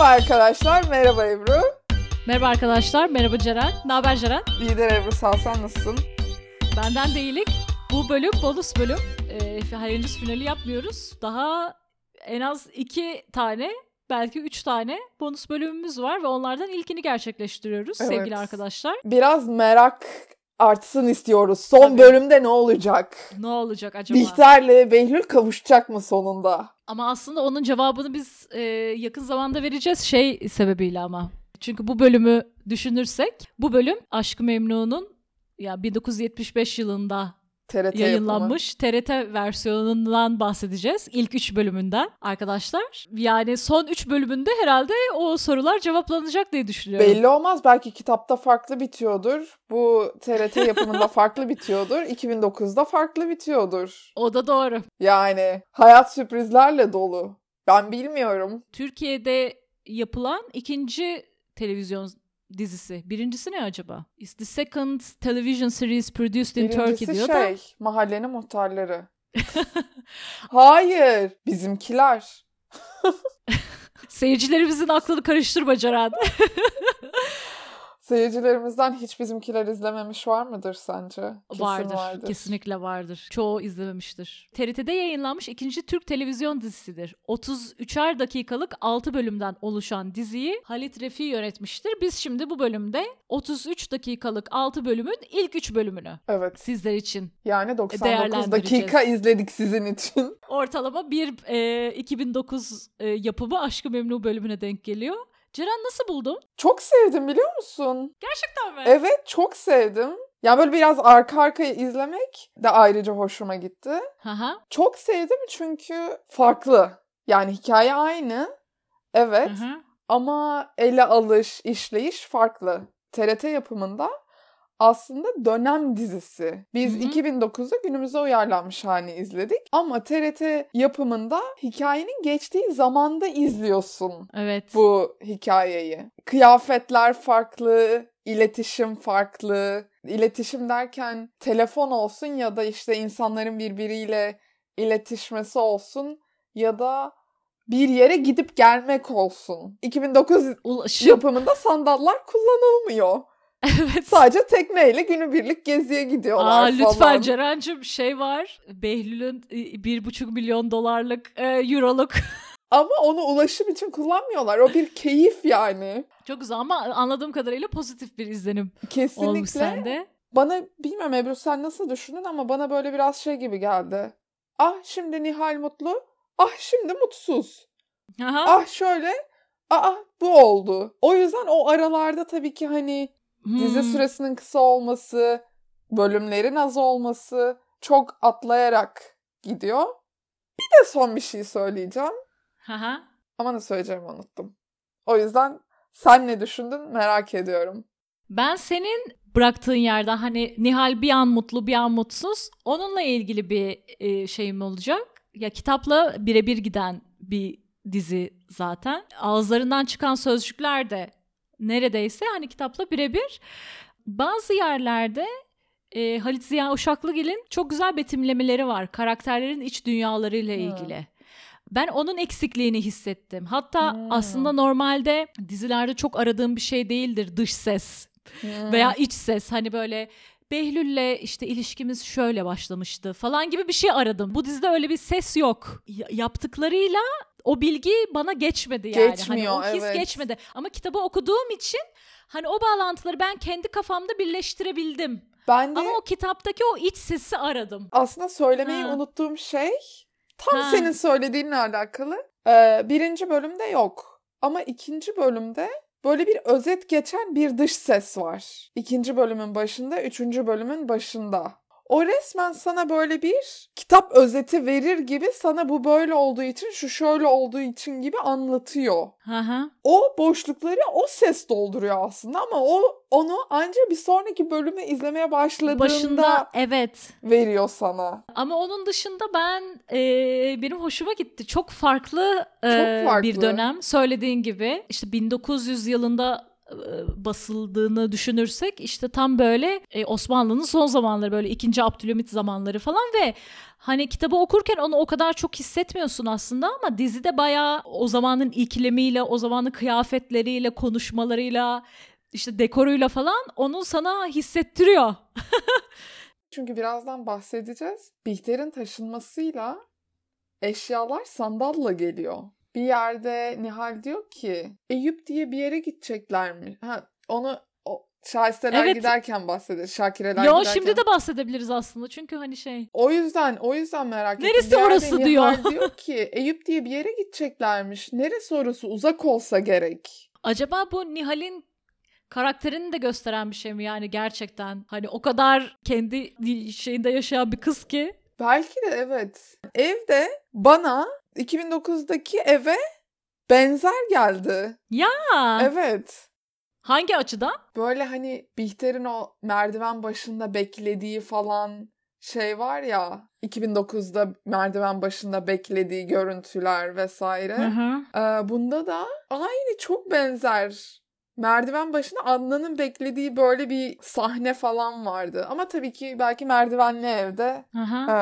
Merhaba arkadaşlar, merhaba Ebru. Merhaba arkadaşlar, merhaba Ceren. Ne haber Ceren? Lider Ebru Salsan nasılsın? Benden değilik. Bu bölüm bonus bölüm. Ee, henüz finali yapmıyoruz. Daha en az iki tane, belki üç tane bonus bölümümüz var ve onlardan ilkini gerçekleştiriyoruz Evet. sevgili arkadaşlar. Biraz merak artsın istiyoruz. Son Tabii. bölümde ne olacak? Ne olacak acaba? Bihter'le Behlül kavuşacak mı sonunda? Ama aslında onun cevabını biz e, yakın zamanda vereceğiz şey sebebiyle ama. Çünkü bu bölümü düşünürsek bu bölüm Aşk-ı Memnu'nun ya 1975 yılında TRT yayınlanmış TRT versiyonundan bahsedeceğiz. İlk 3 bölümünden arkadaşlar. Yani son 3 bölümünde herhalde o sorular cevaplanacak diye yapımı. düşünüyorum. Belli olmaz. Belki kitapta farklı bitiyordur. Bu TRT yapımında farklı bitiyordur. 2009'da farklı bitiyordur. O da doğru. Yani hayat sürprizlerle dolu. Ben bilmiyorum. Türkiye'de yapılan ikinci televizyon dizisi. Birincisi ne acaba? It's the second television series produced in Turkey Birincisi diyor şey, da. mahallenin muhtarları. Hayır, bizimkiler. Seyircilerimizin aklını karıştırma Ceren. Seyircilerimizden hiç bizimkiler izlememiş var mıdır sence? Kesin vardır, Kesinlikle vardır. Çoğu izlememiştir. TRT'de yayınlanmış ikinci Türk televizyon dizisidir. 33'er dakikalık 6 bölümden oluşan diziyi Halit Refi yönetmiştir. Biz şimdi bu bölümde 33 dakikalık 6 bölümün ilk 3 bölümünü Evet. sizler için Yani 99 Değerlendireceğiz. dakika izledik sizin için. ortalama bir e, 2009 e, yapımı Aşkı Memnu bölümüne denk geliyor. Ceren nasıl buldun? Çok sevdim biliyor musun? Gerçekten mi? Evet çok sevdim. Yani böyle biraz arka arkaya izlemek de ayrıca hoşuma gitti. Haha. Çok sevdim çünkü farklı. Yani hikaye aynı. Evet. Hı hı. Ama ele alış, işleyiş farklı. TRT yapımında aslında dönem dizisi. Biz Hı hı. 2009'da günümüze uyarlanmış halini izledik. Ama TRT yapımında hikayenin geçtiği zamanda izliyorsun Evet. bu hikayeyi. Kıyafetler farklı, iletişim farklı. İletişim derken telefon olsun ya da işte insanların birbiriyle iletişmesi olsun ya da bir yere gidip gelmek olsun. 2009 Ulaşım. yapımında sandallar kullanılmıyor. evet. Sadece tekneyle günübirlik geziye gidiyorlar Aa, lütfen falan. Ceren'cim şey var. Behlül'ün e, bir buçuk milyon dolarlık e, euroluk. Ama onu ulaşım için kullanmıyorlar. O bir keyif yani. Çok güzel ama anladığım kadarıyla pozitif bir izlenim olmuş Kesinlikle. sende. Bana bilmem Ebru sen nasıl düşündün ama bana böyle biraz şey gibi geldi. Ah şimdi Nihal mutlu. Ah şimdi mutsuz. Aha. Ah şöyle. Aa bu oldu. O yüzden o aralarda tabii ki hani dizi Hmm. süresinin kısa olması, bölümlerin az olması çok atlayarak gidiyor. Bir de son bir şey söyleyeceğim. Aha. Ama ne söyleyeceğimi unuttum. O yüzden sen ne düşündün merak ediyorum. Ben senin bıraktığın yerden hani Nihal bir an mutlu bir an mutsuz onunla ilgili bir e, şeyim olacak. Ya kitapla birebir giden bir dizi zaten. Ağızlarından çıkan sözcükler de neredeyse hani kitapla birebir. Bazı yerlerde e, Halit Ziya Uşaklıgil'in çok güzel betimlemeleri var karakterlerin iç dünyalarıyla Hmm. ilgili. Ben onun eksikliğini hissettim. Hatta Hmm. aslında normalde dizilerde çok aradığım bir şey değildir dış ses Hmm. veya iç ses. Hani böyle Behlül'le işte ilişkimiz şöyle başlamıştı falan gibi bir şey aradım. Bu dizide öyle bir ses yok. Ya- yaptıklarıyla o bilgi bana geçmedi yani. Geçmiyor, hani o his evet. geçmedi. Ama kitabı okuduğum için hani o bağlantıları ben kendi kafamda birleştirebildim. ben de Ama o kitaptaki o iç sesi aradım. aslında söylemeyi Ha. unuttuğum şey tam Ha. senin söylediğinle alakalı. Ee, birinci bölümde yok. Ama ikinci bölümde böyle bir özet geçen bir dış ses var. İkinci bölümün başında, üçüncü bölümün başında. O resmen sana böyle bir kitap özeti verir gibi sana bu böyle olduğu için, şu şöyle olduğu için gibi anlatıyor. Hı. O boşlukları o ses dolduruyor aslında ama o onu ancak bir sonraki bölümü izlemeye başladığında Başında evet. veriyor sana. Ama onun dışında ben e, benim hoşuma gitti. Çok farklı, e, Çok farklı. bir dönem. Söylediğin gibi işte 1900 yılında basıldığını düşünürsek işte tam böyle e, Osmanlı'nın son zamanları böyle 2. Abdülhamit zamanları falan ve hani kitabı okurken onu o kadar çok hissetmiyorsun aslında ama dizide bayağı o zamanın iklimiyle, o zamanın kıyafetleriyle, konuşmalarıyla, işte dekoruyla falan onu sana hissettiriyor. Çünkü birazdan bahsedeceğiz. Bihter'in taşınmasıyla eşyalar sandalla geliyor. Bir yerde Nihal diyor ki Eyüp diye bir yere gidecekler mi? Ha, onu o şahisteler evet. giderken bahseder. Şakireler Yo, giderken. şimdi de bahsedebiliriz aslında çünkü hani şey. O yüzden o yüzden merak Neresi ettim. Neresi orası Nihal diyor. diyor ki Eyüp diye bir yere gideceklermiş. Neresi orası uzak olsa gerek. Acaba bu Nihal'in karakterini de gösteren bir şey mi yani gerçekten? Hani o kadar kendi şeyinde yaşayan bir kız ki. Belki de evet. Evde bana 2009'daki eve benzer geldi. Ya. Evet. Hangi açıdan? Böyle hani Bihter'in o merdiven başında beklediği falan şey var ya 2009'da merdiven başında beklediği görüntüler vesaire. Hı hı. Ee, bunda da aynı çok benzer. Merdiven başında Adnan'ın beklediği böyle bir sahne falan vardı. Ama tabii ki belki merdivenli evde Hı hı. e,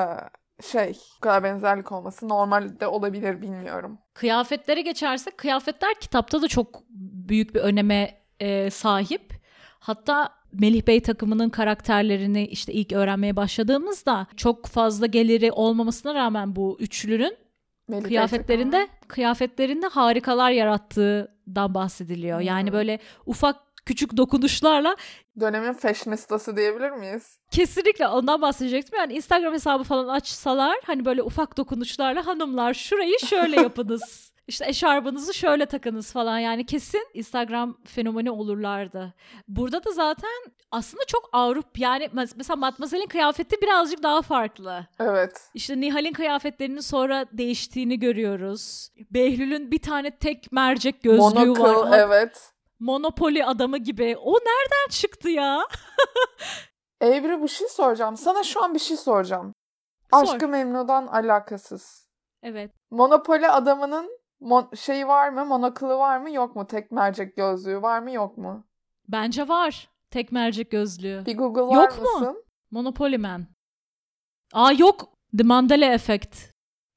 şey bu kadar benzerlik olması normalde olabilir bilmiyorum. Kıyafetlere geçersek kıyafetler kitapta da çok büyük bir öneme e, sahip. Hatta Melih Bey takımının karakterlerini işte ilk öğrenmeye başladığımızda çok fazla geliri olmamasına rağmen bu üçlünün Melih kıyafetlerinde kıyafetlerinde harikalar yarattığından bahsediliyor. Yani böyle ufak küçük dokunuşlarla Dönemin fashionistası diyebilir miyiz? kesinlikle ondan bahsedecektim. Yani Instagram hesabı falan açsalar hani böyle ufak dokunuşlarla hanımlar şurayı şöyle yapınız. İşte eşarbınızı şöyle takınız falan yani kesin Instagram fenomeni olurlardı. Burada da zaten aslında çok Avrupa yani mes- mesela Matmazel'in kıyafeti birazcık daha farklı. Evet. İşte Nihal'in kıyafetlerinin sonra değiştiğini görüyoruz. Behlül'ün bir tane tek mercek gözlüğü Monocle var. evet. Monopoly adamı gibi. O nereden çıktı ya? Evri bir şey soracağım. Sana şu an bir şey soracağım. Sor. Aşkı Memnu'dan alakasız. Evet. Monopoly adamının mon- şeyi var mı? Monokılı var mı? Yok mu? Tek mercek gözlüğü var mı? Yok mu? Bence var. Tek mercek gözlüğü. Bir Google var Yok mu? mısın? Monopoly Man. Aa yok. The Mandela Effect.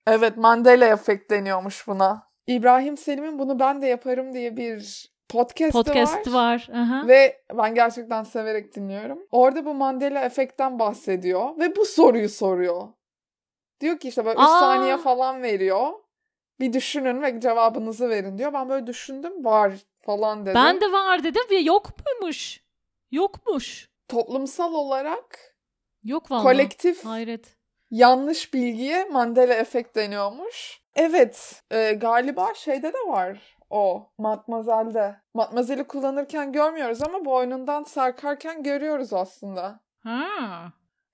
Evet Mandela efekt deniyormuş buna. İbrahim Selim'in bunu ben de yaparım diye bir podcast'ı Podcast var. var. Aha. Ve ben gerçekten severek dinliyorum. Orada bu Mandela efektten bahsediyor ve bu soruyu soruyor. Diyor ki işte böyle 3 Aa! saniye falan veriyor. Bir düşünün ve cevabınızı verin diyor. Ben böyle düşündüm var falan dedim. Ben de var dedim ve yok muymuş? Yokmuş. Toplumsal olarak Yok vallahi. kolektif Hayret. yanlış bilgiye Mandela efekt deniyormuş. Evet e, galiba şeyde de var o Matmazel'de. Matmazel'i kullanırken görmüyoruz ama boynundan sarkarken görüyoruz aslında. Ha.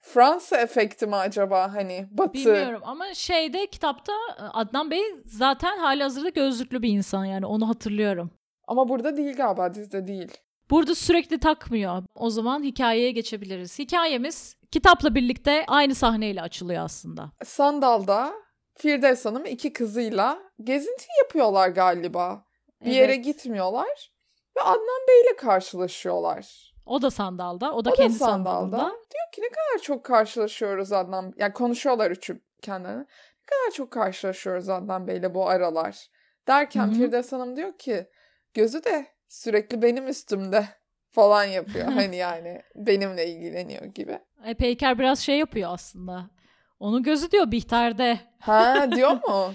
Fransa efekti mi acaba hani batı? Bilmiyorum ama şeyde kitapta e, Adnan Bey zaten hali hazırda gözlüklü bir insan yani onu hatırlıyorum. Ama burada değil galiba dizide değil. Burada sürekli takmıyor. O zaman hikayeye geçebiliriz. Hikayemiz kitapla birlikte aynı sahneyle açılıyor aslında. Sandal'da Firdevs Hanım iki kızıyla gezinti yapıyorlar galiba. Bir yere Evet. gitmiyorlar ve Adnan Bey'le karşılaşıyorlar. O da sandalda. O da O da kendi sandalda. sandalında. Diyor ki ne kadar çok karşılaşıyoruz Adnan. Yani konuşuyorlar üçü kendilerine. Ne kadar çok karşılaşıyoruz Adnan Bey'le bu aralar. Derken. Firdevs Hanım diyor ki gözü de sürekli benim üstümde falan yapıyor. hani yani benimle ilgileniyor gibi. E, Peyker biraz şey yapıyor aslında. Onun gözü diyor Bihter'de Ha diyor mu?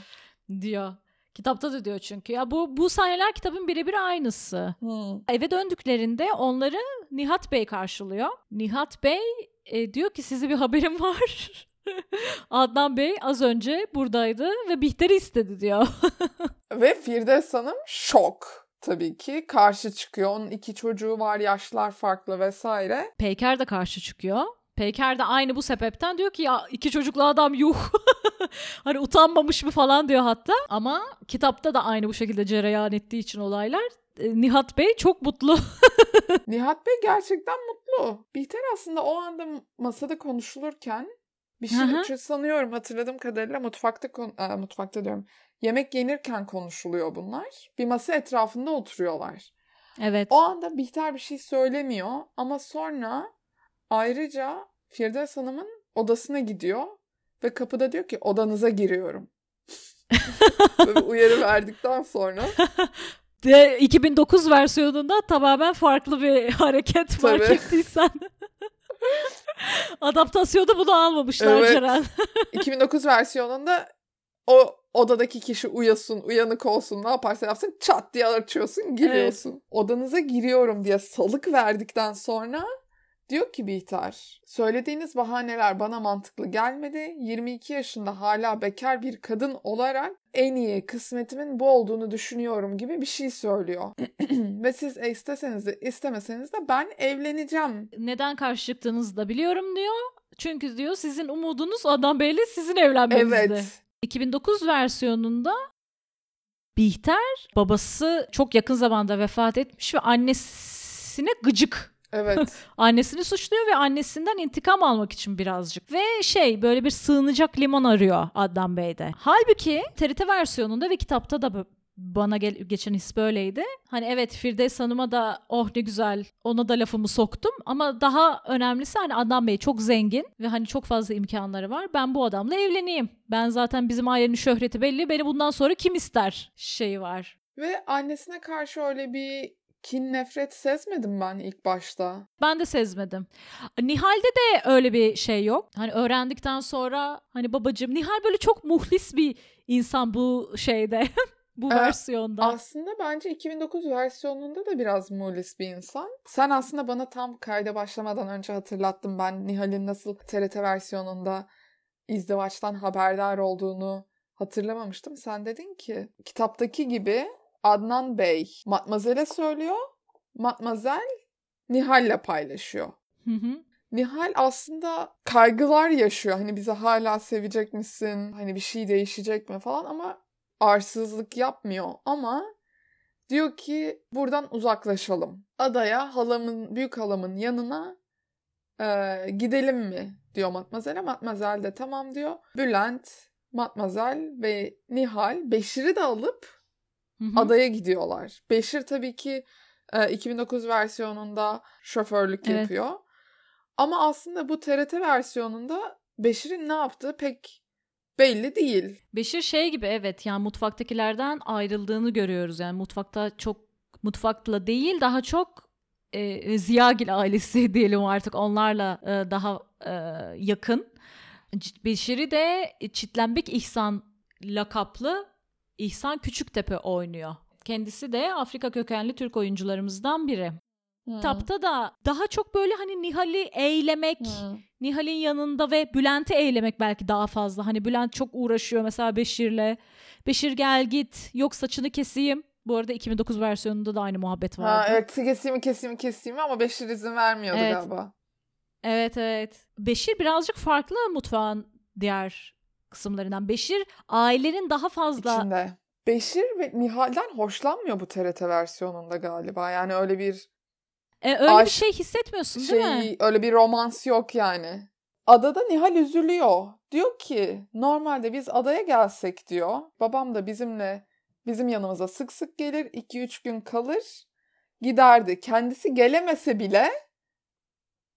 diyor. Kitapta da diyor çünkü. Ya bu bu sahneler kitabın birebir aynısı. Hmm. Eve döndüklerinde onları Nihat Bey karşılıyor. Nihat Bey e, diyor ki size bir haberim var. Adnan Bey az önce buradaydı ve Bihter'i istedi diyor. Ve Firdevs Hanım şok tabii ki. Karşı çıkıyor. Onun iki çocuğu var, yaşlar farklı vesaire. Peyker de karşı çıkıyor. Peyker de aynı bu sebepten diyor ki ya iki çocuklu adam yuh. hani utanmamış mı falan diyor hatta. Ama kitapta da aynı bu şekilde cereyan ettiği için olaylar. e, Nihat Bey çok mutlu. Nihat Bey gerçekten mutlu. Bihter aslında o anda masada konuşulurken bir şey Hı hı. çünkü sanıyorum hatırladığım kadarıyla mutfakta e, mutfakta diyorum. Yemek yenirken konuşuluyor bunlar. Bir masa etrafında oturuyorlar. Evet. O anda Bihter bir şey söylemiyor ama sonra ayrıca Firdevs Hanım'ın odasına gidiyor ve kapıda diyor ki odanıza giriyorum. Böyle uyarı verdikten sonra. De 2009 versiyonunda tamamen farklı bir hareket fark Tabii. ettiysen. Adaptasyonu bunu almamışlar Evet. Ceren. 2009 versiyonunda o odadaki kişi uyasın, uyanık olsun, ne yaparsa yapsın çat diye açıyorsun, giriyorsun. Odanıza giriyorum diye salık verdikten sonra diyor ki Bihter, söylediğiniz bahaneler bana mantıklı gelmedi. 22 yaşında hala bekar bir kadın olarak en iyi kısmetimin bu olduğunu düşünüyorum gibi bir şey söylüyor. Ve siz isteseniz de istemeseniz de ben evleneceğim. Neden karşı çıktığınızı da biliyorum diyor. Çünkü diyor sizin umudunuz Adnan Bey'le sizin evlenmenizdi. Evet. 2009 versiyonunda Bihter babası çok yakın zamanda vefat etmiş ve annesine gıcık. Evet. Annesini suçluyor ve annesinden intikam almak için birazcık. Ve şey böyle bir sığınacak liman arıyor Adnan Bey'de. Halbuki TRT versiyonunda ve kitapta da bana gel- geçen his böyleydi. Hani evet Firdevs Hanım'a da oh ne güzel ona da lafımı soktum ama daha önemlisi hani Adnan Bey çok zengin ve hani çok fazla imkanları var. Ben bu adamla evleneyim. Ben zaten bizim ailenin şöhreti belli. Beni bundan sonra kim ister şeyi var. Ve annesine karşı öyle bir kin nefret sezmedim ben ilk başta. Ben de sezmedim. Nihal'de de öyle bir şey yok. Hani öğrendikten sonra hani babacığım Nihal böyle çok muhlis bir insan bu şeyde. bu Evet, versiyonda. Aslında bence 2009 versiyonunda da biraz mulis bir insan. Sen aslında bana tam kayda başlamadan önce hatırlattın ben Nihal'in nasıl TRT versiyonunda izdivaçtan haberdar olduğunu hatırlamamıştım. Sen dedin ki kitaptaki gibi Adnan Bey Matmazel'e söylüyor. Matmazel Nihal'le paylaşıyor. Hı hı. Nihal aslında kaygılar yaşıyor. Hani bizi hala sevecek misin? Hani bir şey değişecek mi falan ama arsızlık yapmıyor. Ama diyor ki buradan uzaklaşalım. Adaya halamın, büyük halamın yanına e, gidelim mi? diyor Matmazel'e. Matmazel de tamam diyor. Bülent, Matmazel ve Nihal Beşir'i de alıp Hı hı. adaya gidiyorlar. Beşir tabii ki e, 2009 versiyonunda şoförlük Evet. yapıyor. Ama aslında bu TRT versiyonunda Beşir'in ne yaptığı pek belli değil. Beşir şey gibi evet yani mutfaktakilerden ayrıldığını görüyoruz. Yani mutfakta çok mutfakla değil daha çok e, Ziyagil ailesi diyelim artık onlarla e, daha e, yakın. Beşir'i de Çitlenbek İhsan lakaplı İhsan Küçüktepe oynuyor. Kendisi de Afrika kökenli Türk oyuncularımızdan biri. Hı. Kitapta da daha çok böyle hani Nihal'i eğlemek, Hı. Nihal'in yanında ve Bülent'i eğlemek belki daha fazla. Hani Bülent çok uğraşıyor mesela Beşir'le. Beşir gel git yok saçını keseyim. Bu arada 2009 versiyonunda da aynı muhabbet vardı. Ha, evet keseyim keseyim keseyim ama Beşir izin vermiyordu Evet. galiba. Evet evet. Beşir birazcık farklı mutfağın diğer kısımlarından. Beşir ailenin daha fazla İçinde. Beşir ve Nihal'den hoşlanmıyor bu TRT versiyonunda galiba. Yani öyle bir E, öyle bir Aşk şey hissetmiyorsun değil mi? şey, öyle bir romans yok yani. Adada Nihal üzülüyor. Diyor ki normalde biz adaya gelsek diyor. Babam da bizimle bizim yanımıza sık sık gelir. 2-3 gün kalır. Giderdi. Kendisi gelemese bile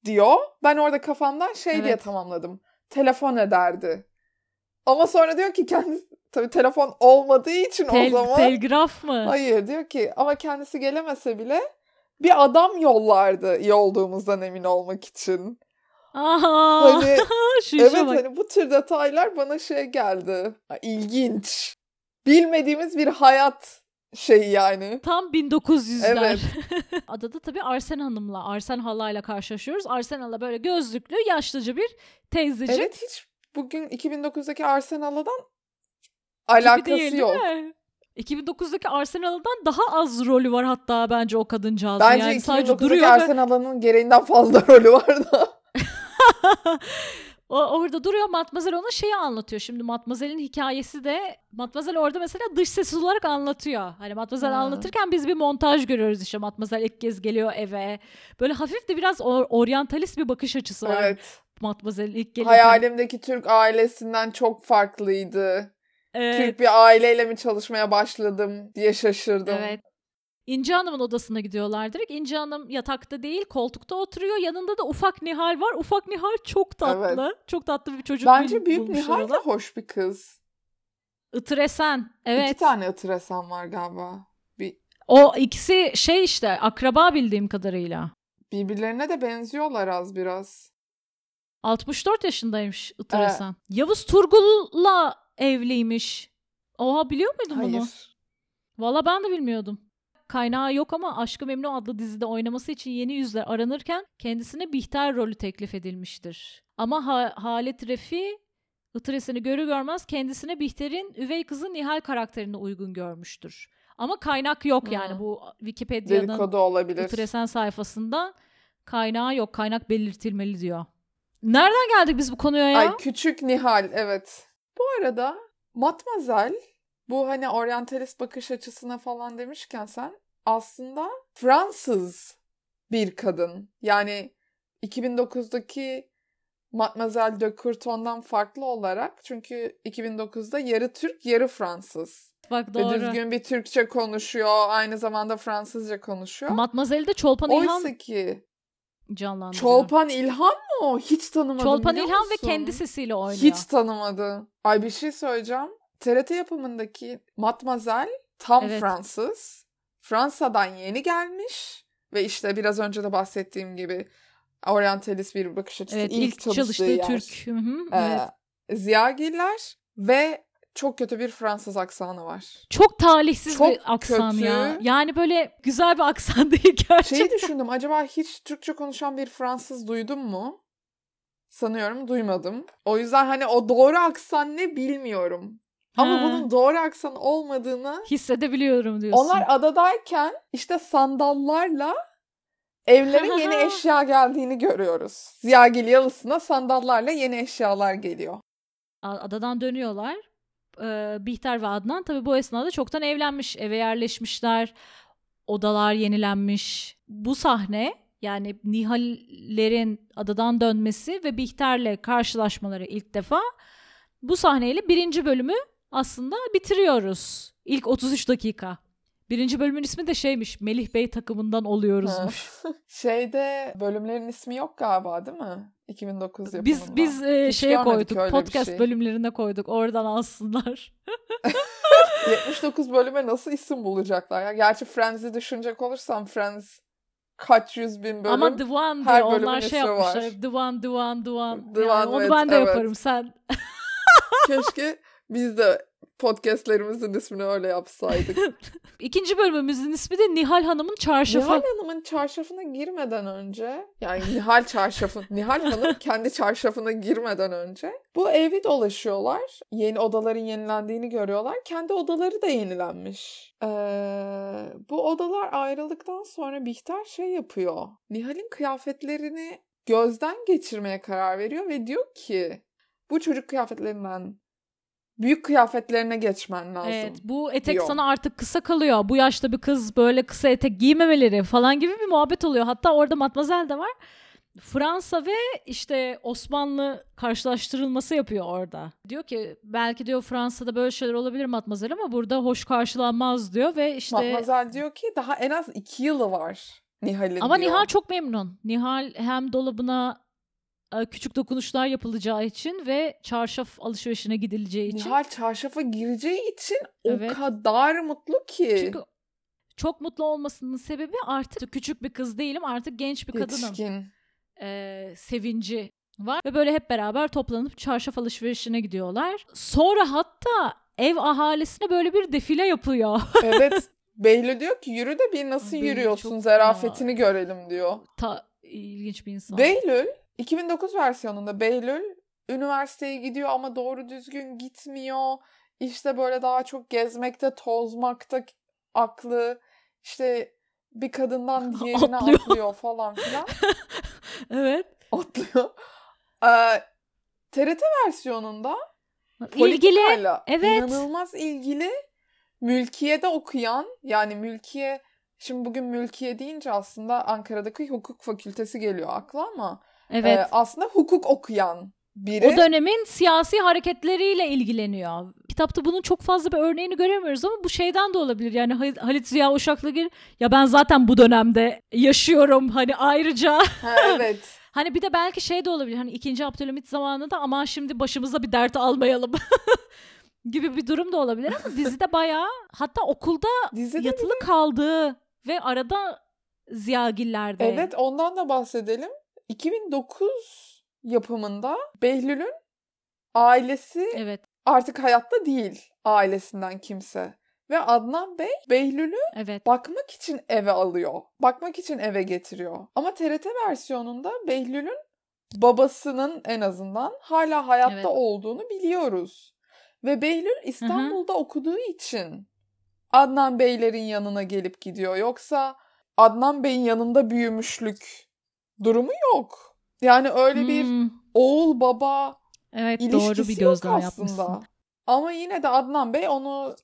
diyor. Ben orada kafamdan şey diye Evet. tamamladım. Telefon ederdi. Ama sonra diyor ki kendisi tabii telefon olmadığı için o Tel- zaman telgraf mı? Hayır diyor ki ama kendisi gelemese bile bir adam yollardı iyi olduğumuzdan emin olmak için. Aha. Hani Şu evet bak. hani bu tür detaylar bana şey geldi. Ha, İlginç. Bilmediğimiz bir hayat şeyi yani. Tam 1900'ler. Evet. Adada tabii Arsen Hanım'la, Arsen Hala'yla karşılaşıyoruz. Arsen Hala böyle gözlüklü, yaşlıca bir teyzecik. Evet hiç bugün 2009'daki Arsenal'dan alakası değil, değil yok. mi? 2009'daki Arsenal'dan daha az rolü var hatta bence o kadıncağızın. Bence yani sadece 2009'daki duruyor ve Arsenal'ın gereğinden fazla rolü vardı. o, orada duruyor Matmazel ona şeyi anlatıyor. Şimdi Matmazel'in hikayesi de Matmazel orada mesela dış ses olarak anlatıyor. Hani Matmazel Hmm. anlatırken biz bir montaj görüyoruz işte. Matmazel ilk kez geliyor eve. Böyle hafif de biraz or- oryantalist bir bakış açısı var. evet. Matmazel ilk gelirken. Hayalimdeki Türk ailesinden çok farklıydı. Evet. Türk bir aileyle mi çalışmaya başladım diye şaşırdım. Evet. İnci Hanım'ın odasına gidiyorlar direkt. İnci Hanım yatakta değil koltukta oturuyor. Yanında da ufak Nihal var. Ufak Nihal çok tatlı. Evet. Çok tatlı bir çocuk. Bence büyük Nihal de hoş bir kız. Itıresen. Evet. İki tane Itıresen var galiba. Bir... O ikisi şey işte akraba bildiğim kadarıyla. Birbirlerine de benziyorlar az biraz. 64 yaşındaymış Itıresen. Ee, Yavuz Turgul'la evliymiş. Oha biliyor muydun Hayır. bunu? Valla ben de bilmiyordum. Kaynağı yok ama Aşkı Memnu adlı dizide oynaması için yeni yüzler aranırken kendisine Bihter rolü teklif edilmiştir. Ama ha- Halet Refi Itresini görü görmez kendisine Bihter'in üvey kızı Nihal karakterine uygun görmüştür. Ama kaynak yok yani hmm. bu Wikipedia'nın Dedikodu olabilir. Itresen sayfasında kaynağı yok. Kaynak belirtilmeli diyor. Nereden geldik biz bu konuya ya? Ay küçük Nihal evet. Bu arada Matmazel bu hani oryantalist bakış açısına falan demişken sen aslında Fransız bir kadın. Yani 2009'daki Mademoiselle de Courton'dan farklı olarak çünkü 2009'da yarı Türk yarı Fransız. Bak doğru. Ve düzgün bir Türkçe konuşuyor. Aynı zamanda Fransızca konuşuyor. Mademoiselle de Çolpan İlhan Oysa ki canlandırıyor. Çolpan İlhan mı o? Hiç tanımadım Çolpan İlhan musun? ve kendi sesiyle oynuyor. Hiç tanımadı. Ay bir şey söyleyeceğim. TRT yapımındaki Matmazel tam evet. Fransız. Fransa'dan yeni gelmiş ve işte biraz önce de bahsettiğim gibi oryantalist bir bakış açısı. Evet, ilk, ilk çalıştığı, çalıştığı yer. Türk. Hı hı, ee, evet. Ziyagiller ve çok kötü bir Fransız aksanı var. Çok talihsiz çok bir aksan kötü. ya. Yani böyle güzel bir aksan değil gerçekten. Şeyi düşündüm acaba hiç Türkçe konuşan bir Fransız duydum mu? Sanıyorum duymadım. O yüzden hani o doğru aksan ne bilmiyorum. Ama bunun doğru aksan olmadığını hissedebiliyorum diyorsun. Onlar adadayken işte sandallarla evlere yeni eşya geldiğini görüyoruz. Ziyagil yalısına sandallarla yeni eşyalar geliyor. Adadan dönüyorlar. Ee, Bihter ve Adnan tabii bu esnada çoktan evlenmiş, eve yerleşmişler. Odalar yenilenmiş. Bu sahne yani Nihal'lerin adadan dönmesi ve Bihter'le karşılaşmaları ilk defa bu sahneyle birinci bölümü aslında bitiriyoruz. İlk 33 dakika. Birinci bölümün ismi de şeymiş. Melih Bey takımından oluyoruzmuş. Şeyde bölümlerin ismi yok galiba değil mi? 2009 yapımında. Biz biz e, şeye koyduk. Podcast şey. bölümlerine koyduk. Oradan alsınlar. 79 bölüme nasıl isim bulacaklar ya? Gerçi Friends'i düşünecek olursam Friends kaç yüz bin bölüm. Ama The One diye onlar şey yapmışlar. Var. The One, The One, The One. The yani one onu ben de evet. yaparım sen. Keşke biz de podcastlerimizin ismini öyle yapsaydık. İkinci bölümümüzün ismi de Nihal Hanım'ın çarşafı. Nihal Hanım'ın çarşafına girmeden önce yani Nihal çarşafı Nihal Hanım kendi çarşafına girmeden önce bu evi dolaşıyorlar. Yeni odaların yenilendiğini görüyorlar. Kendi odaları da yenilenmiş. Ee, bu odalar ayrıldıktan sonra Bihter şey yapıyor. Nihal'in kıyafetlerini gözden geçirmeye karar veriyor ve diyor ki bu çocuk kıyafetlerinden büyük kıyafetlerine geçmen lazım. Evet bu etek diyor. sana artık kısa kalıyor. Bu yaşta bir kız böyle kısa etek giymemeleri falan gibi bir muhabbet oluyor. Hatta orada Matmazel de var. Fransa ve işte Osmanlı karşılaştırılması yapıyor orada. Diyor ki belki diyor Fransa'da böyle şeyler olabilir Matmazel ama burada hoş karşılanmaz diyor ve işte... Matmazel diyor ki daha en az iki yılı var Nihal'in Ama diyor. Nihal çok memnun. Nihal hem dolabına küçük dokunuşlar yapılacağı için ve çarşaf alışverişine gidileceği için. Nihal çarşafa gireceği için evet. o kadar mutlu ki. Çünkü çok mutlu olmasının sebebi artık küçük bir kız değilim artık genç bir kadınım. Yetişkin. Ee, sevinci var ve böyle hep beraber toplanıp çarşaf alışverişine gidiyorlar. Sonra hatta ev ahalisine böyle bir defile yapıyor. Evet. Behlül diyor ki yürü de bir nasıl Behlül yürüyorsun zarafetini ya. görelim diyor. Ta ilginç bir insan. Behlül 2009 versiyonunda Behlül üniversiteye gidiyor ama doğru düzgün gitmiyor. İşte böyle daha çok gezmekte, tozmakta aklı işte bir kadından diğerine atlıyor, atlıyor falan filan. evet. Atlıyor. Ee, TRT versiyonunda ilgili evet. inanılmaz ilgili mülkiyede okuyan yani mülkiye şimdi bugün mülkiye deyince aslında Ankara'daki hukuk fakültesi geliyor akla ama Evet. E, aslında hukuk okuyan biri. O dönemin siyasi hareketleriyle ilgileniyor. Kitapta bunun çok fazla bir örneğini göremiyoruz ama bu şeyden de olabilir. Yani Halit Ziya Uşaklıgil ya ben zaten bu dönemde yaşıyorum hani ayrıca. Ha, evet. hani bir de belki şey de olabilir. Hani ikinci Abdülhamit zamanında ama şimdi başımıza bir dert almayalım. gibi bir durum da olabilir ama dizide bayağı hatta okulda Dizide yatılı kaldığı ve arada Ziyagillerde. Evet ondan da bahsedelim. 2009 yapımında Behlül'ün ailesi Evet. artık hayatta değil ailesinden kimse. Ve Adnan Bey Behlül'ü Evet. bakmak için eve alıyor. Bakmak için eve getiriyor. Ama TRT versiyonunda Behlül'ün babasının en azından hala hayatta Evet. olduğunu biliyoruz. Ve Behlül İstanbul'da okuduğu için Adnan Beylerin yanına gelip gidiyor. Yoksa Adnan Bey'in yanında büyümüşlük durumu yok. Yani öyle bir Hmm, oğul baba Evet ilişkisi doğru bir yok gözlem aslında. yapmışsın. Ama yine de Adnan Bey onu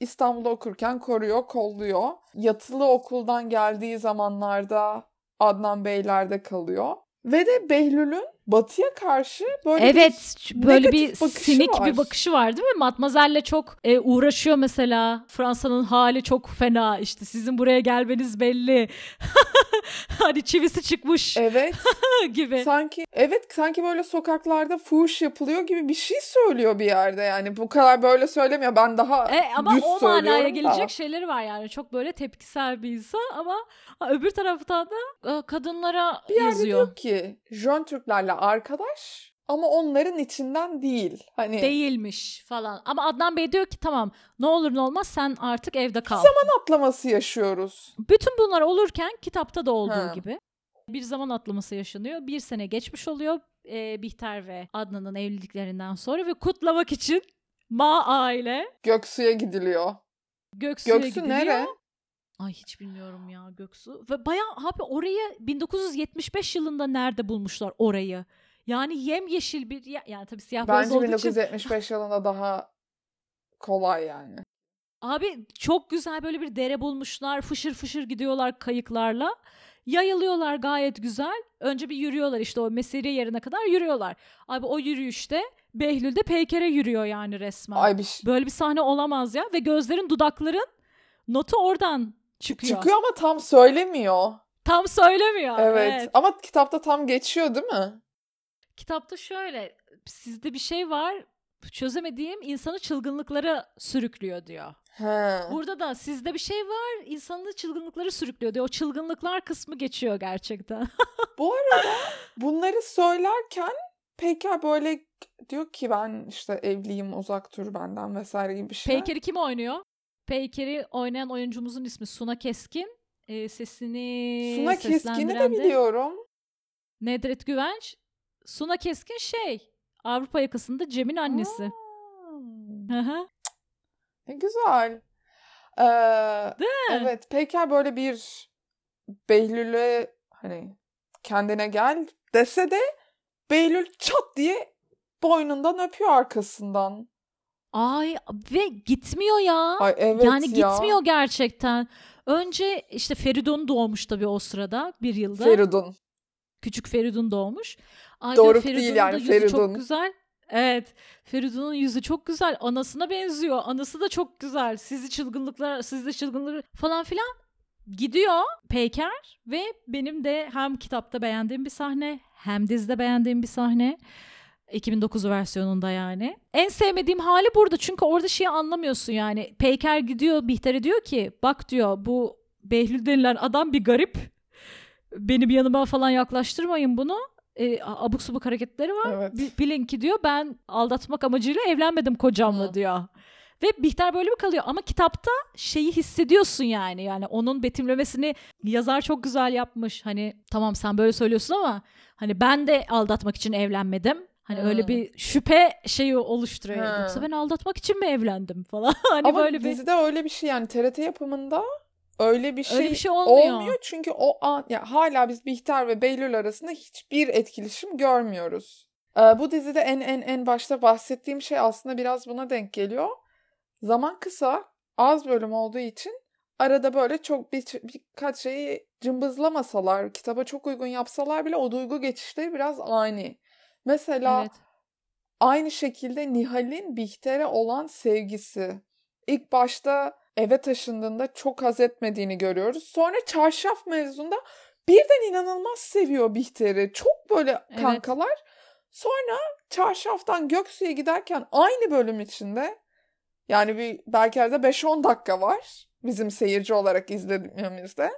İstanbul'da okurken koruyor, kolluyor. Yatılı okuldan geldiği zamanlarda Adnan Beylerde kalıyor. Ve de Behlül'ün Batı'ya karşı böyle Evet bir böyle bir bakışı sinik var. bir bakışı var değil mi? Matmazel'le çok e, uğraşıyor mesela. Fransa'nın hali çok fena işte sizin buraya gelmeniz belli. hani çivisi çıkmış Evet. gibi. sanki evet sanki böyle sokaklarda fuhuş yapılıyor gibi bir şey söylüyor bir yerde yani. Bu kadar böyle söylemiyor. Ben daha E, ama düz o manaya söylüyorum da. gelecek şeyleri var yani. Çok böyle tepkisel bir insan ama ha, öbür taraftan da e, kadınlara Bir yerde yazıyor. diyor ki Jön Türklerle arkadaş ama onların içinden değil. Hani Değilmiş falan. Ama Adnan Bey diyor ki tamam ne olur ne olmaz sen artık evde kal. zaman atlaması yaşıyoruz. Bütün bunlar olurken kitapta da olduğu Ha. gibi bir zaman atlaması yaşanıyor. Bir sene geçmiş oluyor e, Bihter ve Adnan'ın evliliklerinden sonra ve kutlamak için Ma aile Göksu'ya gidiliyor. Göksu'ya Göksu gidiliyor. nere? Ay hiç bilmiyorum ya Göksu. Ve bayağı abi orayı 1975 yılında nerede bulmuşlar orayı? Yani yemyeşil bir yer. Yani tabii siyah beyaz olduğu için. 1975 yılında daha kolay yani. Abi çok güzel böyle bir dere bulmuşlar. Fışır fışır gidiyorlar kayıklarla. Yayılıyorlar gayet güzel. Önce bir yürüyorlar işte o mesire yerine kadar yürüyorlar. Abi o yürüyüşte Behlül de Peyker'e yürüyor yani resmen. Ay bir Böyle bir sahne olamaz ya. Ve gözlerin dudakların notu oradan çıkıyor. çıkıyor ama tam söylemiyor. Tam söylemiyor. Evet. Ama kitapta tam geçiyor değil mi? Kitapta şöyle sizde bir şey var çözemediğim insanı çılgınlıklara sürüklüyor diyor. He. Burada da sizde bir şey var insanı çılgınlıklara sürüklüyor diyor. O çılgınlıklar kısmı geçiyor gerçekten. Bu arada bunları söylerken Peyker böyle diyor ki ben işte evliyim uzak dur benden vesaire gibi bir şey. Peyker'i kim oynuyor? Peyker'i oynayan oyuncumuzun ismi Suna Keskin. Ee, sesini Suna Keskin'i de biliyorum. Nedret Güvenç. Suna Keskin şey Avrupa yakasında Cem'in annesi. Hı. ne güzel. Ee, Değil mi? evet Peyker böyle bir Behlül'e hani kendine gel dese de Behlül çat diye boynundan öpüyor arkasından. Ay ve gitmiyor ya. Ay evet yani ya. gitmiyor gerçekten. Önce işte Feridun doğmuş tabii o sırada bir yılda. Feridun. Küçük Feridun doğmuş. Ay Doruk diyor, değil yani, Feridun. çok güzel. Evet. Feridun'un yüzü çok güzel. Anasına benziyor. Anası da çok güzel. Sizi çılgınlıklar, sizde çılgınlıklar falan filan. Gidiyor Peyker ve benim de hem kitapta beğendiğim bir sahne hem dizide beğendiğim bir sahne. 2009 versiyonunda yani. En sevmediğim hali burada çünkü orada şeyi anlamıyorsun yani. Peyker gidiyor Bihter'e diyor ki bak diyor bu Behlül denilen adam bir garip. Benim yanıma falan yaklaştırmayın bunu. E, abuk subuk hareketleri var. Evet. Bi- Bilin ki diyor ben aldatmak amacıyla evlenmedim kocamla Hı. diyor. Ve Bihter böyle mi kalıyor? Ama kitapta şeyi hissediyorsun yani. Yani onun betimlemesini yazar çok güzel yapmış. Hani tamam sen böyle söylüyorsun ama hani ben de aldatmak için evlenmedim. Hani Hı. öyle bir şüphe şeyi oluşturuyor. Hı. Yoksa ben aldatmak için mi evlendim falan. hani Ama böyle bir dizide öyle bir şey yani TRT yapımında öyle bir şey, Öyle bir şey olmuyor. çünkü o an ya hala biz Bihter ve Behlül arasında hiçbir etkileşim görmüyoruz. Ee, bu dizide en en en başta bahsettiğim şey aslında biraz buna denk geliyor. Zaman kısa, az bölüm olduğu için arada böyle çok bir, birkaç şeyi cımbızlamasalar, kitaba çok uygun yapsalar bile o duygu geçişleri biraz ani. Mesela Evet. Aynı şekilde Nihal'in Bihter'e olan sevgisi. İlk başta eve taşındığında çok haz etmediğini görüyoruz. Sonra çarşaf mevzunda birden inanılmaz seviyor Bihter'i. Çok böyle kankalar. Evet. Sonra çarşaftan Göksu'ya giderken aynı bölüm içinde yani bir belki de 5-10 dakika var bizim seyirci olarak izlediğimizde.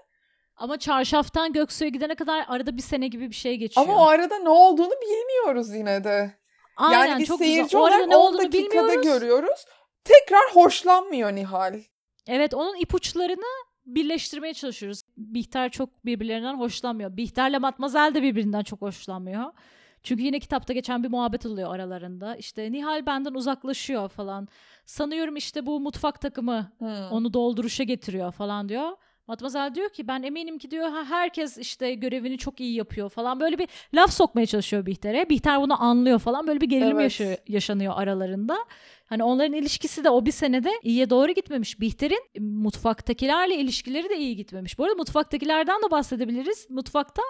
Ama çarşaftan Göksu'ya gidene kadar arada bir sene gibi bir şey geçiyor. Ama o arada ne olduğunu bilmiyoruz yine de. Aynen, yani biz çok seyirci güzel. olarak ne 10 dakikada bilmiyoruz. görüyoruz. Tekrar hoşlanmıyor Nihal. Evet onun ipuçlarını birleştirmeye çalışıyoruz. Bihter çok birbirlerinden hoşlanmıyor. Bihter'le Matmazel de birbirinden çok hoşlanmıyor. Çünkü yine kitapta geçen bir muhabbet oluyor aralarında. İşte Nihal benden uzaklaşıyor falan. Sanıyorum işte bu mutfak takımı hmm. onu dolduruşa getiriyor falan diyor. Matmazel diyor ki ben eminim ki diyor herkes işte görevini çok iyi yapıyor falan. Böyle bir laf sokmaya çalışıyor Bihter'e. Bihter bunu anlıyor falan. Böyle bir gerilim evet. yaşıyor, yaşanıyor aralarında. Hani onların ilişkisi de o bir senede iyiye doğru gitmemiş. Bihter'in mutfaktakilerle ilişkileri de iyi gitmemiş. Bu arada mutfaktakilerden de bahsedebiliriz. Mutfakta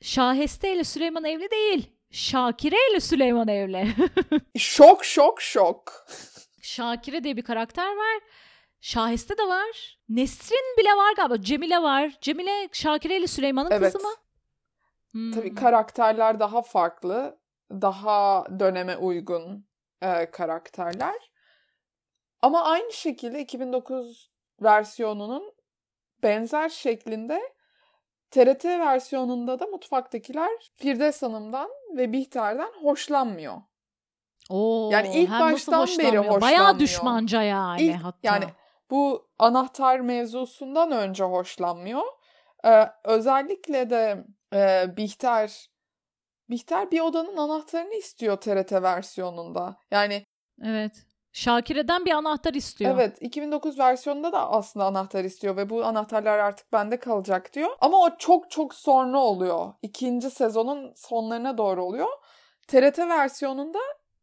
Şaheste ile Süleyman evli değil. Şakire ile Süleyman evli. şok şok şok. Şakire diye bir karakter var. Şahiste de var. Nesrin bile var galiba. Cemile var. Cemile Şakire ile Süleyman'ın evet. kızı mı? Hmm. Tabii karakterler daha farklı. Daha döneme uygun e, karakterler. Ama aynı şekilde 2009 versiyonunun benzer şeklinde TRT versiyonunda da mutfaktakiler Firdevs Hanım'dan ve Bihter'den hoşlanmıyor. Oo, yani ilk baştan beri hoşlanmıyor. Bayağı düşmanca yani ilk, hatta. Yani bu anahtar mevzusundan önce hoşlanmıyor. Ee, özellikle de e, Bihter Bihter bir odanın anahtarını istiyor TRT versiyonunda. Yani Evet. Şakire'den bir anahtar istiyor. Evet 2009 versiyonunda da aslında anahtar istiyor ve bu anahtarlar artık bende kalacak diyor. Ama o çok çok sonra oluyor. İkinci sezonun sonlarına doğru oluyor. TRT versiyonunda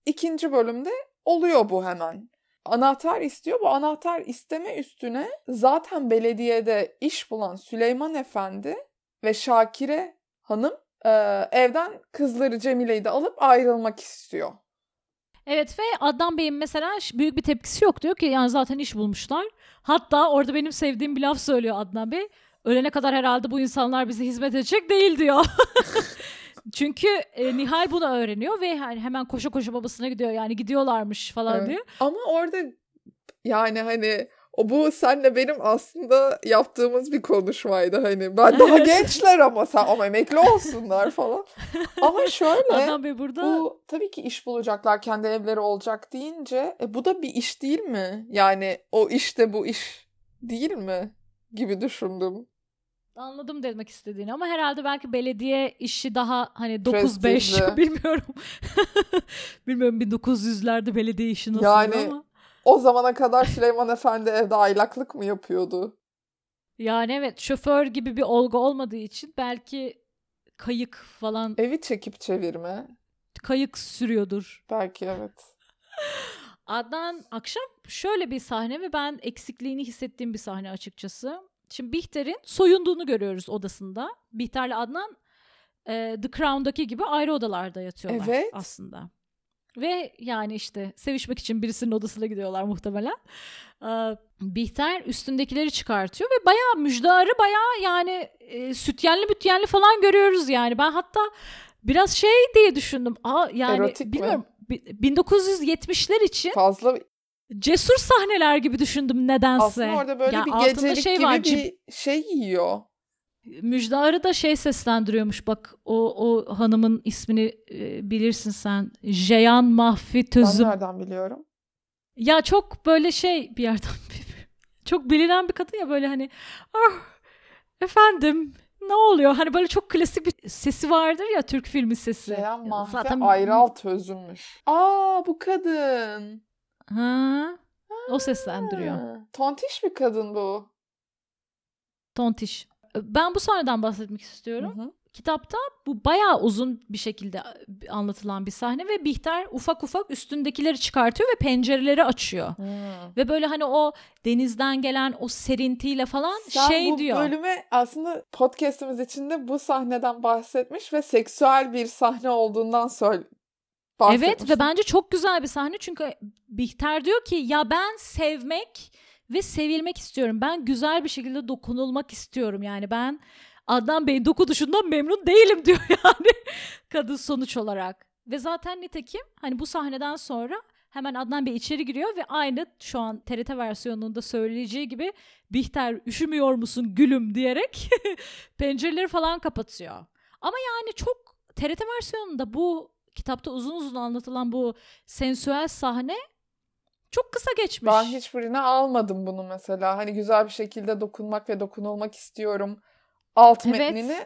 ikinci bölümde oluyor bu hemen. Anahtar istiyor. Bu anahtar isteme üstüne zaten belediyede iş bulan Süleyman Efendi ve Şakire Hanım e, evden kızları Cemile'yi de alıp ayrılmak istiyor. Evet ve Adnan Bey'in mesela büyük bir tepkisi yok. Diyor ki yani zaten iş bulmuşlar. Hatta orada benim sevdiğim bir laf söylüyor Adnan Bey. Ölene kadar herhalde bu insanlar bize hizmet edecek değil diyor. Çünkü e, Nihal bunu öğreniyor ve yani hemen koşa koşa babasına gidiyor. Yani gidiyorlarmış falan evet. diyor. Ama orada yani hani o bu senle benim aslında yaptığımız bir konuşmaydı hani ben daha gençler ama sen ama emekli olsunlar falan. Ama şöyle Adam Bey burada bu tabii ki iş bulacaklar kendi evleri olacak deyince e, bu da bir iş değil mi? Yani o işte bu iş değil mi gibi düşündüm. Anladım demek istediğini ama herhalde belki belediye işi daha hani 9-5 bilmiyorum. bilmiyorum 1900'lerde belediye işi nasıl yani, ama. O zamana kadar Süleyman Efendi evde aylaklık mı yapıyordu? Yani evet şoför gibi bir olgu olmadığı için belki kayık falan. Evi çekip çevirme. Kayık sürüyordur. Belki evet. Adnan akşam şöyle bir sahne ve ben eksikliğini hissettiğim bir sahne açıkçası. Şimdi Bihter'in soyunduğunu görüyoruz odasında. Bihter'le Adnan e, The Crown'daki gibi ayrı odalarda yatıyorlar evet. aslında. Ve yani işte sevişmek için birisinin odasına gidiyorlar muhtemelen. Ee, Bihter üstündekileri çıkartıyor ve bayağı müjdarı bayağı yani e, sütyenli bütyenli falan görüyoruz yani. Ben hatta biraz şey diye düşündüm. Aa yani Erotik bilmiyorum. Mi? 1970'ler için fazla cesur sahneler gibi düşündüm nedense. Aslında orada böyle ya bir gecelik şey gibi var, bir şey yiyor. Müjdarı da şey seslendiriyormuş bak o o hanımın ismini e, bilirsin sen. Jeyan Mahfi Tözüm. Ben nereden biliyorum? Ya çok böyle şey bir yerden çok bilinen bir kadın ya böyle hani ah efendim ne oluyor? Hani böyle çok klasik bir sesi vardır ya Türk filmi sesi. Jeyan Mahfi Zaten... Ayral Tözümmüş. Aa bu kadın. Ha, o seslendiriyor. Tontiş bir kadın bu. Tontiş. Ben bu sahneden bahsetmek istiyorum. Hı hı. Kitapta bu bayağı uzun bir şekilde anlatılan bir sahne ve Bihter ufak ufak üstündekileri çıkartıyor ve pencereleri açıyor. Hmm. Ve böyle hani o denizden gelen o serintiyle falan Sen şey bu diyor. bu bölüme aslında podcast'imiz içinde bu sahneden bahsetmiş ve seksüel bir sahne olduğundan söyle Evet ve bence çok güzel bir sahne çünkü Bihter diyor ki ya ben sevmek ve sevilmek istiyorum. Ben güzel bir şekilde dokunulmak istiyorum. Yani ben Adnan Bey'in dokunuşundan memnun değilim diyor yani kadın sonuç olarak. Ve zaten nitekim hani bu sahneden sonra hemen Adnan Bey içeri giriyor ve aynı şu an TRT versiyonunda söyleyeceği gibi Bihter üşümüyor musun gülüm diyerek pencereleri falan kapatıyor. Ama yani çok TRT versiyonunda bu kitapta uzun uzun anlatılan bu sensüel sahne çok kısa geçmiş. Ben hiçbirine almadım bunu mesela. Hani güzel bir şekilde dokunmak ve dokunulmak istiyorum. Alt evet. metnini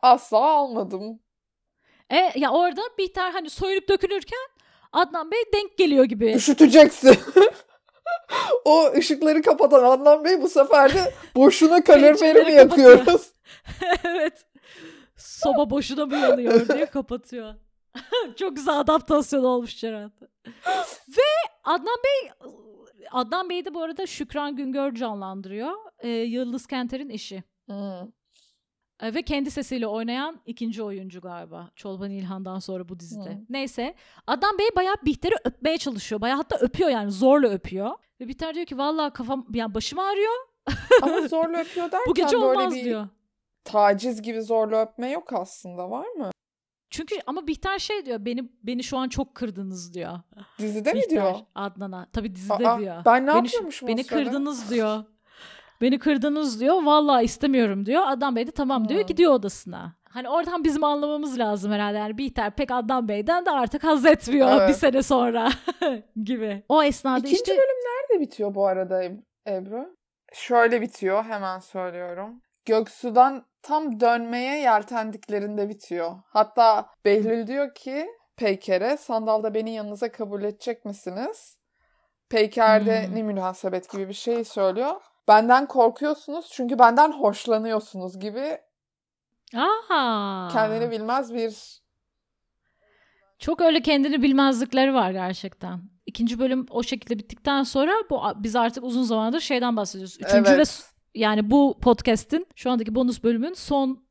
asla almadım. E ya orada Bihter hani soyulup dökülürken Adnan Bey denk geliyor gibi. Üşüteceksin. o ışıkları kapatan Adnan Bey bu sefer de boşuna kaloriferi mi yakıyoruz? evet. Soba boşuna mı yanıyor diye kapatıyor. Çok güzel adaptasyon olmuş Ceren. Ve Adnan Bey Adnan Bey de bu arada Şükran Güngör canlandırıyor. Ee, Yıldız Kenter'in eşi. Hmm. Ee, ve kendi sesiyle oynayan ikinci oyuncu galiba. Çolban İlhan'dan sonra bu dizide. Hmm. Neyse. Adnan Bey bayağı Bihter'i öpmeye çalışıyor. Bayağı hatta öpüyor yani zorla öpüyor. Ve Bihter diyor ki vallahi kafam yani başım ağrıyor. Ama zorla öpüyor derken bu gece olmaz böyle bir diyor. taciz gibi zorla öpme yok aslında var mı? Çünkü ama Bihter şey diyor beni beni şu an çok kırdınız diyor. Dizide Bihter, mi diyor? Adnan'a. Tabii dizide Aa, diyor. Ben ne beni, yapıyormuşum Beni kırdınız diyor. Beni kırdınız diyor. Vallahi istemiyorum diyor. Adnan Bey de tamam diyor. Hmm. Gidiyor odasına. Hani oradan bizim anlamamız lazım herhalde. Yani Bihter pek Adnan Bey'den de artık haz etmiyor evet. bir sene sonra gibi. O esnada İkinci işte... bölüm nerede bitiyor bu arada Ebru? Şöyle bitiyor hemen söylüyorum. Göksu'dan tam dönmeye yeltendiklerinde bitiyor. Hatta Behlül diyor ki Peyker'e sandalda beni yanınıza kabul edecek misiniz? Peyker de hmm. ne münasebet gibi bir şey söylüyor. Benden korkuyorsunuz çünkü benden hoşlanıyorsunuz gibi Aha. kendini bilmez bir çok öyle kendini bilmezlikleri var gerçekten. İkinci bölüm o şekilde bittikten sonra bu biz artık uzun zamandır şeyden bahsediyoruz. Üçüncü evet. ve yani bu podcast'in şu andaki bonus bölümün son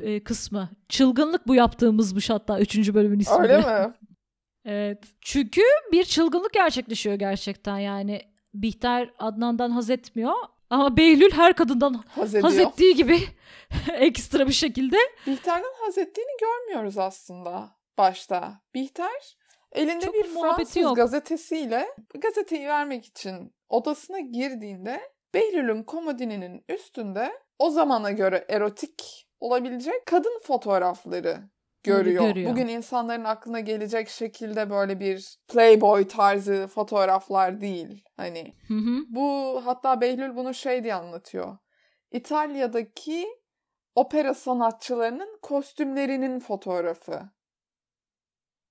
e, kısmı. Çılgınlık bu yaptığımızmış hatta üçüncü bölümün ismi. Öyle mi? evet. Çünkü bir çılgınlık gerçekleşiyor gerçekten yani. Bihter Adnan'dan haz etmiyor ama Behlül her kadından haz, haz ettiği gibi ekstra bir şekilde. Bihter'den haz ettiğini görmüyoruz aslında başta. Bihter elinde Çok bir Fransız yok. gazetesiyle gazeteyi vermek için odasına girdiğinde Behlül'ün komodininin üstünde o zamana göre erotik olabilecek kadın fotoğrafları görüyor. görüyor. Bugün insanların aklına gelecek şekilde böyle bir Playboy tarzı fotoğraflar değil. Hani hı hı. bu hatta Behlül bunu şey diye anlatıyor. İtalya'daki opera sanatçılarının kostümlerinin fotoğrafı.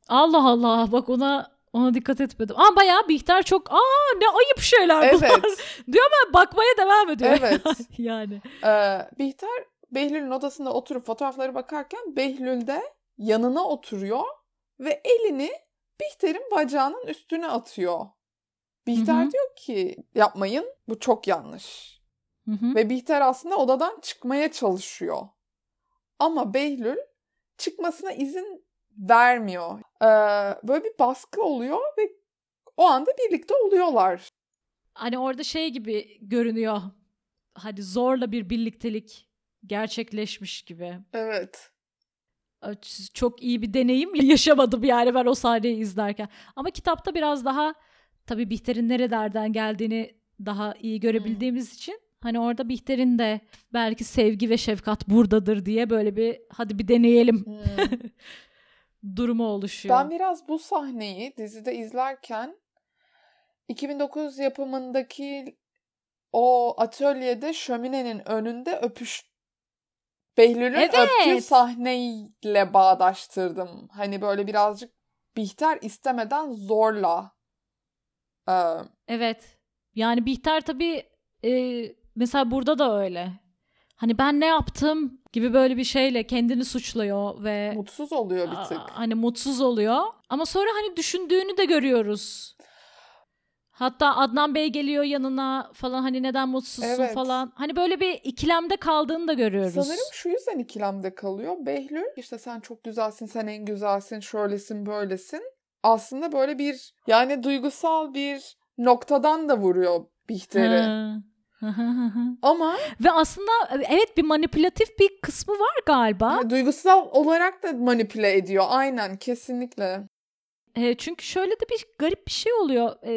Allah Allah bak ona ona dikkat etmedim. Ama bayağı Bihter çok aa ne ayıp şeyler evet. bunlar diyor ama bakmaya devam ediyor. Evet. yani. Ee, Bihter Behlül'ün odasında oturup fotoğraflara bakarken Behlül de yanına oturuyor ve elini Bihter'in bacağının üstüne atıyor. Bihter Hı-hı. diyor ki yapmayın bu çok yanlış. Hı-hı. Ve Bihter aslında odadan çıkmaya çalışıyor. Ama Behlül çıkmasına izin vermiyor. Ee, böyle bir baskı oluyor ve o anda birlikte oluyorlar. Hani orada şey gibi görünüyor. Hadi zorla bir birliktelik gerçekleşmiş gibi. Evet. Çok iyi bir deneyim yaşamadım yani ben o sahneyi izlerken. Ama kitapta biraz daha tabii Bihter'in nerelerden geldiğini daha iyi görebildiğimiz hmm. için hani orada Bihter'in de belki sevgi ve şefkat buradadır diye böyle bir hadi bir deneyelim hmm. durumu oluşuyor. Ben biraz bu sahneyi dizide izlerken 2009 yapımındaki o atölyede şöminenin önünde öpüş Behlül'ün evet. öptüğü sahneyle bağdaştırdım. Hani böyle birazcık Bihter istemeden zorla. Ee, evet. Yani Bihter tabii e, mesela burada da öyle. Hani ben ne yaptım gibi böyle bir şeyle kendini suçluyor ve mutsuz oluyor bir tık. Hani mutsuz oluyor. Ama sonra hani düşündüğünü de görüyoruz. Hatta Adnan Bey geliyor yanına falan hani neden mutsuzsun evet. falan. Hani böyle bir ikilemde kaldığını da görüyoruz. Sanırım şu yüzden ikilemde kalıyor. Behlül işte sen çok güzelsin, sen en güzelsin, şöylesin, böylesin. aslında böyle bir yani duygusal bir noktadan da vuruyor Bihter'i. Ama ve aslında evet bir manipülatif bir kısmı var galiba. duygusal olarak da manipüle ediyor. Aynen kesinlikle. E, çünkü şöyle de bir garip bir şey oluyor. E,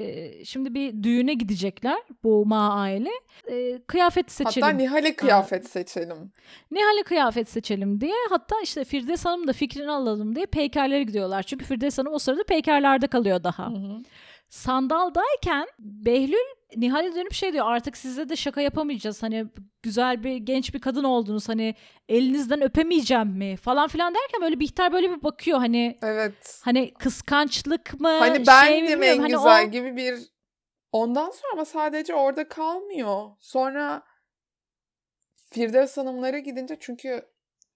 e, şimdi bir düğüne gidecekler bu Ma aile. E, kıyafet seçelim. Hatta Nihal'e kıyafet Aa, seçelim. Nihal'e kıyafet seçelim diye. Hatta işte Firdevs Hanım da fikrini alalım diye peykerlere gidiyorlar. Çünkü Firdevs Hanım o sırada peykerlerde kalıyor daha. Hı hı. Sandaldayken Behlül Nihal'e dönüp şey diyor artık size de şaka yapamayacağız. Hani güzel bir genç bir kadın oldunuz. Hani elinizden öpemeyeceğim mi falan filan derken böyle Bihter böyle bir bakıyor hani. Evet. Hani kıskançlık mı? Hani ben şey mi en hani güzel o... gibi bir ondan sonra ama sadece orada kalmıyor. Sonra Firdevs Hanımlara gidince çünkü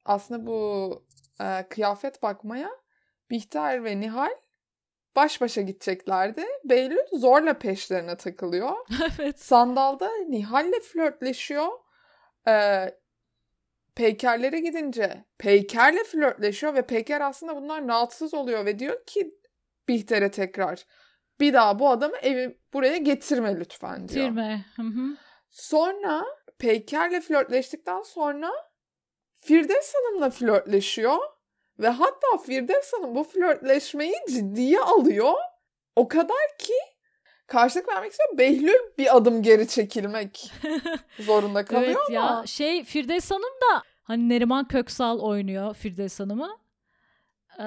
aslında bu e, kıyafet bakmaya Bihter ve Nihal baş başa gideceklerdi. Behlül zorla peşlerine takılıyor. evet. Sandalda Nihal'le flörtleşiyor. Ee, Peykerlere gidince Peyker'le flörtleşiyor ve Peyker aslında bunlar rahatsız oluyor ve diyor ki Bihter'e tekrar bir daha bu adamı evi buraya getirme lütfen diyor. Getirme. Sonra Peyker'le flörtleştikten sonra Firdevs Hanım'la flörtleşiyor ve hatta Firdevs Hanım bu flörtleşmeyi ciddiye alıyor. O kadar ki karşılık vermek istiyor. Behlül bir adım geri çekilmek zorunda kalıyor evet ama. ya şey Firdevs Hanım da hani Neriman Köksal oynuyor Firdevs Hanım'ı. Ee,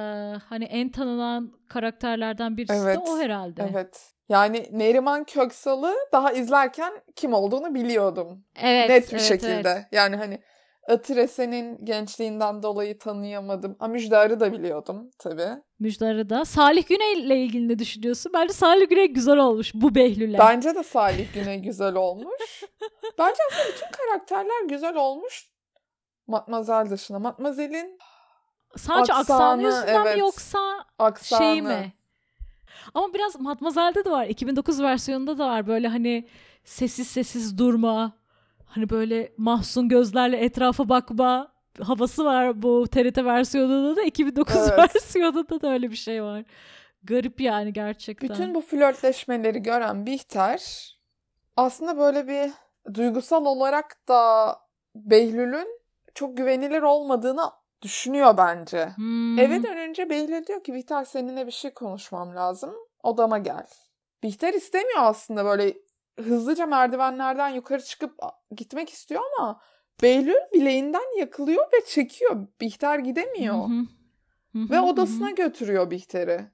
hani en tanınan karakterlerden birisi evet, de o herhalde. Evet. Yani Neriman Köksal'ı daha izlerken kim olduğunu biliyordum. Evet. Net bir evet, şekilde. Evet. Yani hani Atirese'nin gençliğinden dolayı tanıyamadım. Ama Müjdar'ı da biliyordum tabii. Müjdar'ı da. Salih Güney ile ilgili ne düşünüyorsun? Bence Salih Güney güzel olmuş bu Behlül'e. Bence de Salih Güney güzel olmuş. Bence aslında bütün karakterler güzel olmuş. Matmazel dışında. Matmazel'in Sadece aksanı, aksanı yüzünden evet. mi yoksa aksanı. şey mi? Ama biraz Matmazel'de de var. 2009 versiyonunda da var. Böyle hani sessiz sessiz durma hani böyle mahzun gözlerle etrafa bakma havası var bu TRT versiyonunda da 2009 evet. versiyonunda da öyle bir şey var. Garip yani gerçekten. Bütün bu flörtleşmeleri gören Bihter aslında böyle bir duygusal olarak da Behlül'ün çok güvenilir olmadığını düşünüyor bence. Hmm. Eve dönünce Behlül diyor ki Bihter seninle bir şey konuşmam lazım. Odama gel. Bihter istemiyor aslında böyle hızlıca merdivenlerden yukarı çıkıp gitmek istiyor ama Behlül bileğinden yakılıyor ve çekiyor. Bihter gidemiyor. ve odasına götürüyor Bihter'i.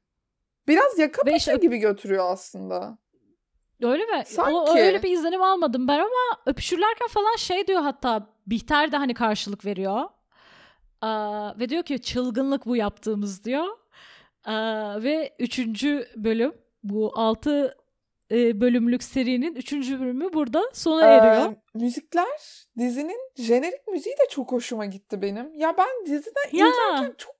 Biraz yaka paça işte... gibi götürüyor aslında. Öyle mi? Sanki. O, öyle bir izlenim almadım ben ama öpüşürlerken falan şey diyor hatta Bihter de hani karşılık veriyor. Aa, ve diyor ki çılgınlık bu yaptığımız diyor. Aa, ve üçüncü bölüm bu altı e, bölümlük serinin 3. bölümü burada sona eriyor. Ee, müzikler dizinin jenerik müziği de çok hoşuma gitti benim. Ya ben diziden ya. izlerken çok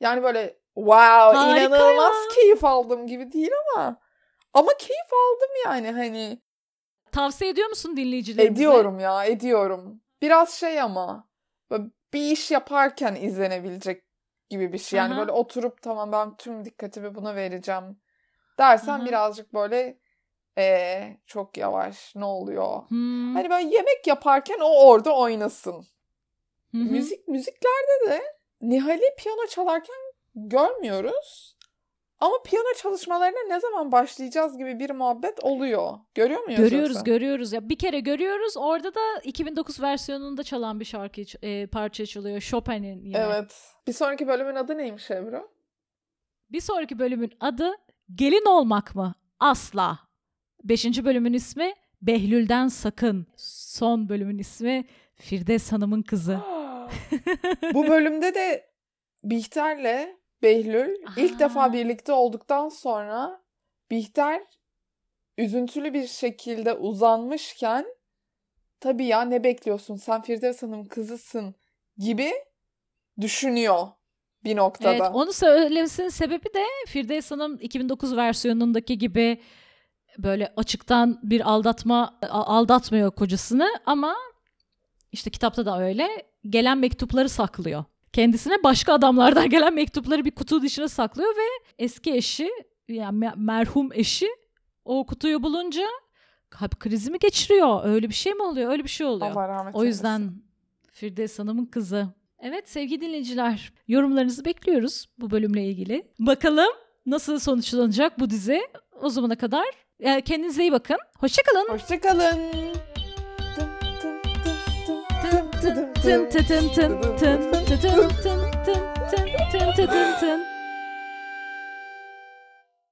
yani böyle wow Harika inanılmaz ya. keyif aldım gibi değil ama ama keyif aldım yani hani. Tavsiye ediyor musun dinleyicilerimize? Ediyorum ya ediyorum. Biraz şey ama bir iş yaparken izlenebilecek gibi bir şey. Yani Aha. böyle oturup tamam ben tüm dikkatimi buna vereceğim dersen Aha. birazcık böyle ee, çok yavaş ne oluyor? Hmm. Hani böyle yemek yaparken o orada oynasın. Hı-hı. Müzik müziklerde de Nihal'i piyano çalarken görmüyoruz. Ama piyano çalışmalarına ne zaman başlayacağız gibi bir muhabbet oluyor. Görüyor muyuz? Görüyoruz, yoksa? görüyoruz. Ya bir kere görüyoruz. Orada da 2009 versiyonunda çalan bir şarkı e, parça çalıyor. Chopin'in yine. Evet. Bir sonraki bölümün adı neymiş Ebru? Bir sonraki bölümün adı Gelin olmak mı? Asla. Beşinci bölümün ismi Behlül'den Sakın. Son bölümün ismi Firdevs Hanım'ın kızı. Bu bölümde de Bihter'le Behlül Aha. ilk defa birlikte olduktan sonra Bihter üzüntülü bir şekilde uzanmışken tabii ya ne bekliyorsun sen Firdevs Hanım kızısın gibi düşünüyor bir noktada. Evet onu söylemesinin sebebi de Firdevs Hanım 2009 versiyonundaki gibi böyle açıktan bir aldatma aldatmıyor kocasını ama işte kitapta da öyle gelen mektupları saklıyor. kendisine başka adamlardan gelen mektupları bir kutu dışına saklıyor ve eski eşi yani merhum eşi o kutuyu bulunca kalp krizi mi geçiriyor? Öyle bir şey mi oluyor? Öyle bir şey oluyor. Allah rahmet o yüzden Firdevs Hanım'ın kızı. Evet sevgili dinleyiciler yorumlarınızı bekliyoruz bu bölümle ilgili. Bakalım nasıl sonuçlanacak bu dizi. O zamana kadar kendinize iyi bakın. Hoşçakalın. Hoşçakalın. Tın tın tın tın tın tın tın tın tın tın tın tın tın tın